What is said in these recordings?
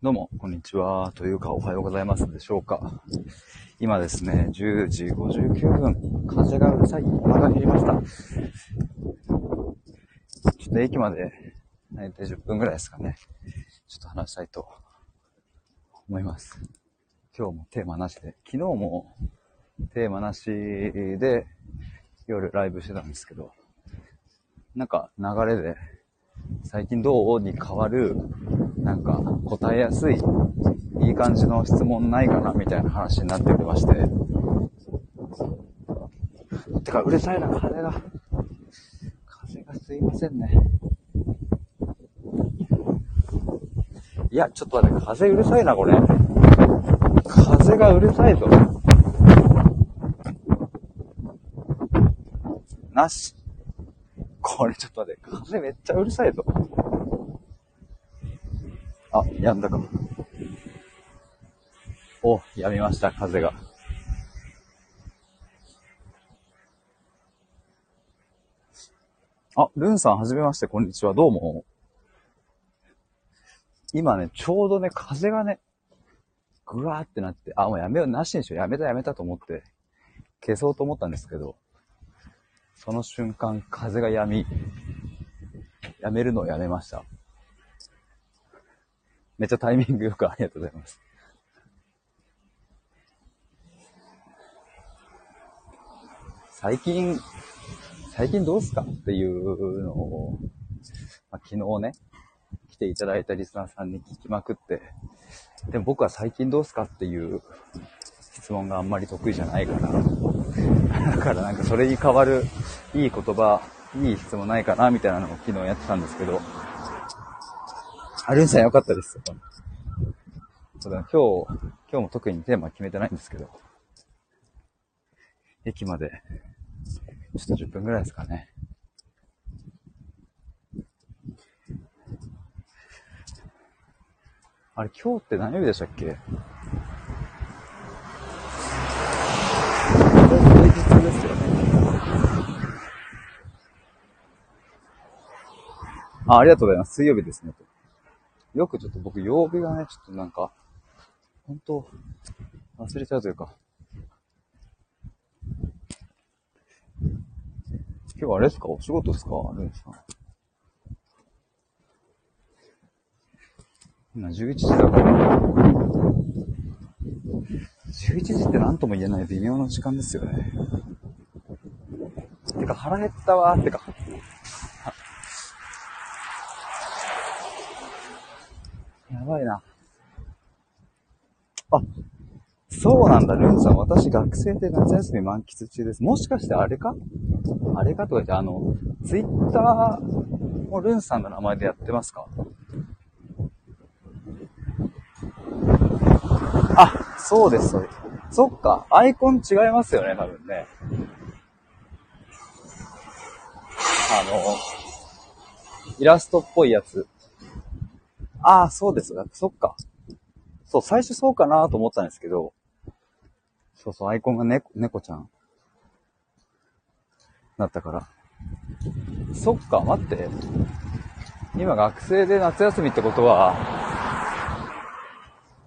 どうも、こんにちは。というか、おはようございますでしょうか。今ですね、10時59分。風がうるさい。お腹減りました。ちょっと駅まで、大体10分ぐらいですかね。ちょっと話したいと思います。今日もテーマなしで。昨日もテーマなしで夜ライブしてたんですけど、なんか流れで、最近どうに変わるなんか答えやすい、いい感じの質問ないかなみたいな話になっておりまして。てか、うるさいな、風が。風がすいませんね。いや、ちょっと待って、風うるさいな、これ。風がうるさいぞ。なし。これちょっと待って、風めっちゃうるさいぞ。あ、やんだか。お、やみました、風が。あ、ルンさん、はじめまして、こんにちは。どうも。今ね、ちょうどね、風がね、ぐわーってなって、あ、もうやめよう、なしにしよう、やめたやめたと思って、消そうと思ったんですけど、その瞬間、風がやみ、やめるのをやめました。めっちゃタイミングよくありがとうございます。最近、最近どうすか？っていうのを、まあ、昨日ね、来ていただいたリスナーさんに聞きまくって、でも僕は最近どうすか？っていう質問があんまり得意じゃないから、だからなんかそれに代わるいい言葉、いい質問ないかな？みたいなのを昨日やってたんですけど、あるんさんよかったです。そうだ、今日、今日も特にテーマ決めてないんですけど、駅まで、ちょっと10分ぐらいですかね。あれ、今日って何曜日でしたっけ？平日ですよね。あ、ありがとうございます。水曜日ですね。よくちょっと僕、曜日がね、ちょっとなんか、本当忘れちゃうというか。今日あれですか？お仕事ですか？ルンさん。今11時だから。11時って何とも言えない微妙な時間ですよね。てか腹減ったわってか。ばいな。あ、そうなんだ、ルンさん。私、学生で夏休み満喫中です。もしかしてあれか？あれかとか言って、あの、ツイッターもルンさんの名前でやってますか？あ、そうです、そうです。そっか、アイコン違いますよね、多分ね。あの、イラストっぽいやつ。ああ、そうです。そっか。そう、最初そうかなと思ったんですけど、そうそう、アイコンが猫、猫ちゃん。だったから。そっか、待って。今学生で夏休みってことは、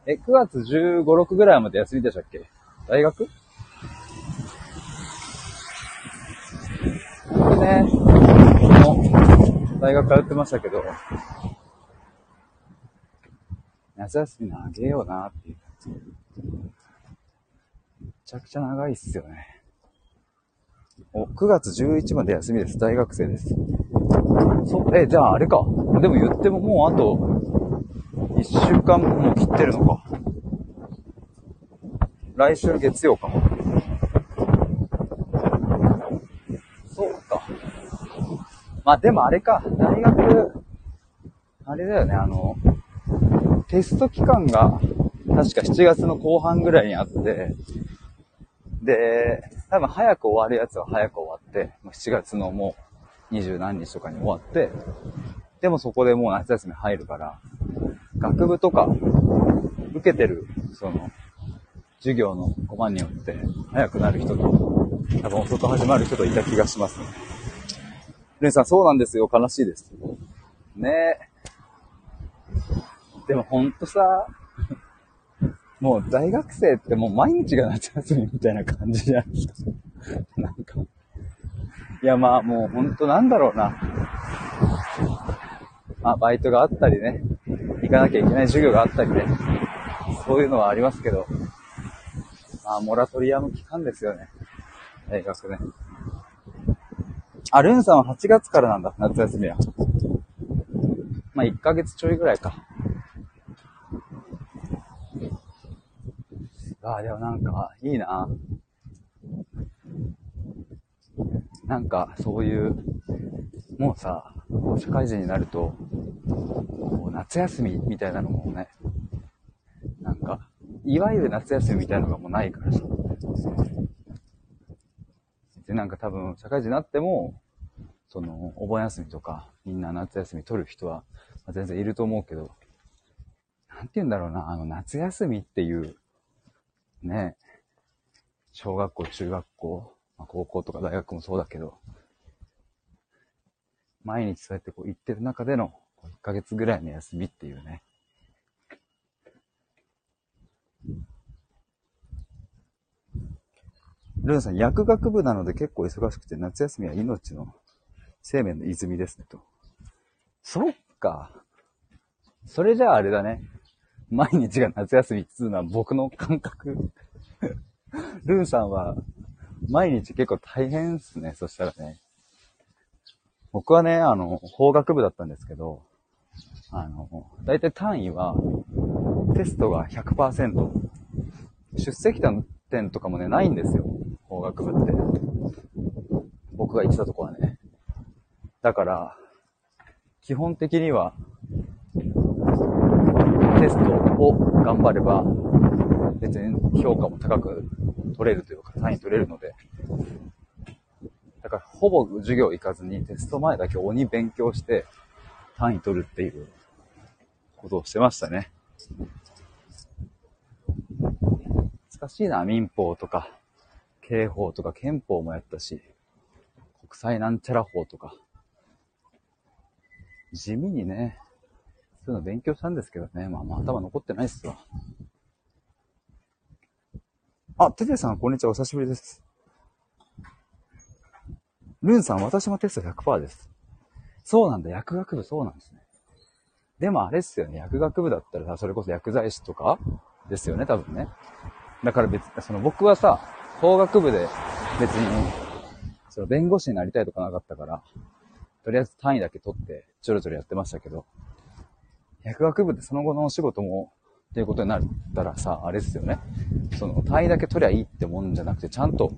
え、9月15、6ぐらいまで休みでしたっけ？大学？僕ね、大学通ってましたけど、夏休み長えようなっていう感じ。めちゃくちゃ長いっすよね。お、9月11まで休みです。大学生です。そ、え、じゃああれか。でも言ってももうあと、1週間も切ってるのか。来週月曜かも。そうか。まあでもあれか。大学、あれだよね、あの、テスト期間が確か7月の後半ぐらいにあって、で、多分早く終わるやつは早く終わって、7月のもう二十何日とかに終わって、でもそこでもう夏休み入るから、学部とか受けてる、その、授業のコマによって早くなる人と、多分遅く始まる人といた気がしますね。レンさん、そうなんですよ。悲しいです。ねえ。でもほんとさ、もう大学生ってもう毎日が夏休みみたいな感じじゃないですか。なんか。いやまあもうほんとなんだろうな。まあバイトがあったりね、行かなきゃいけない授業があったりね、そういうのはありますけど、まあモラトリアム期間ですよね。大学ね。あ、ルンさんは8月からなんだ、夏休みは。まあ1ヶ月ちょいぐらいか。ああ、でもなんか、いいな。なんか、そういう、もうさ、社会人になると、こう夏休みみたいなのもね、なんか、いわゆる夏休みみたいなのがもうないからさ。で、なんか多分、社会人になっても、その、お盆休みとか、みんな夏休み取る人は、まあ、全然いると思うけど、なんて言うんだろうな、あの、夏休みっていうね、小学校、中学校、まあ、高校とか大学もそうだけど、毎日そうやってこう行ってる中での1ヶ月ぐらいの休みっていうね。ルンさん、薬学部なので結構忙しくて夏休みは命の生命の泉ですねと。そっか。それじゃああれだね。毎日が夏休みっつうのは僕の感覚。ルーさんは、毎日結構大変っすね、そしたらね。僕はね、あの、法学部だったんですけど、あの、だいたい単位は、テストが100%。出席点とかもね、ないんですよ。法学部って。僕が行ったとこはね。だから、基本的には、テストを頑張れば、別に評価も高く取れるというか、単位取れるので、だからほぼ授業行かずにテスト前だけ鬼勉強して単位取るっていうことをしてましたね。難しいな、民法とか、刑法とか憲法もやったし、国際なんちゃら法とか。地味にね、いうの勉強したんですけどね。まあ、まあ、頭残ってないっすわ。あ、ててさん、こんにちは。お久しぶりです。ルンさん、私もテスト100%です。そうなんだ。薬学部そうなんですね。でもあれっすよね。薬学部だったらさ、それこそ薬剤師とかですよね、多分ね。だから別、その僕はさ、法学部で別に、その弁護士になりたいとかなかったから、とりあえず単位だけ取って、ちょろちょろやってましたけど、薬学部でその後のお仕事も、っていうことになったらさ、あれですよね。その単位だけ取りゃいいってもんじゃなくて、ちゃんと、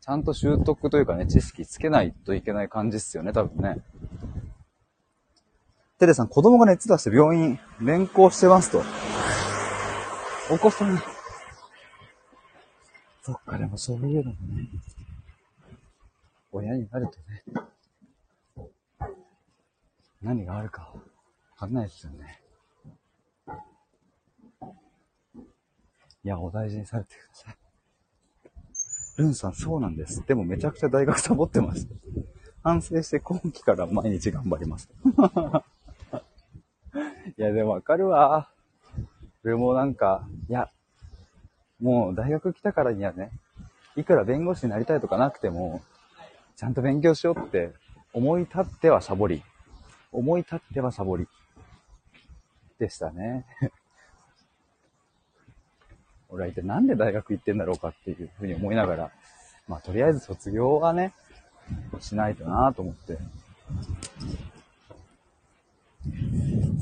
ちゃんと習得というかね、知識つけないといけない感じっすよね、多分ね。テレさん、子供が熱出して病院連行してますと。お子さん、そっか、でもそういうのもね、親になるとね、何があるか。かんないですよね。いや、お大事にされてください。ルンさん、そうなんです。でもめちゃくちゃ大学サボってます。反省して今期から毎日頑張ります。いや、でもわかるわ。俺もなんか、いや、もう大学来たからにはね、いくら弁護士になりたいとかなくても、ちゃんと勉強しようって思い立ってはサボり。思い立ってはサボり。でしたね。俺は一体なんで大学行ってんだろうかっていうふうに思いながら、まあとりあえず卒業はね、しないとなと思って。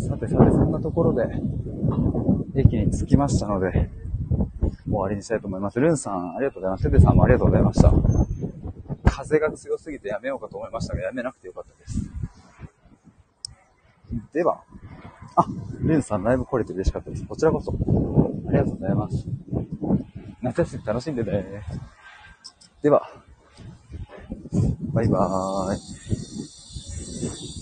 さてさて、そんなところで、駅に着きましたので、終わりにしたいと思います。ルンさん、ありがとうございます。テテさんもありがとうございました。風が強すぎてやめようかと思いましたが、やめなくてよかったです。では、あ、レンさんライブ来れて嬉しかったです。こちらこそ。ありがとうございます。夏休み楽しんでね。では、バイバーイ。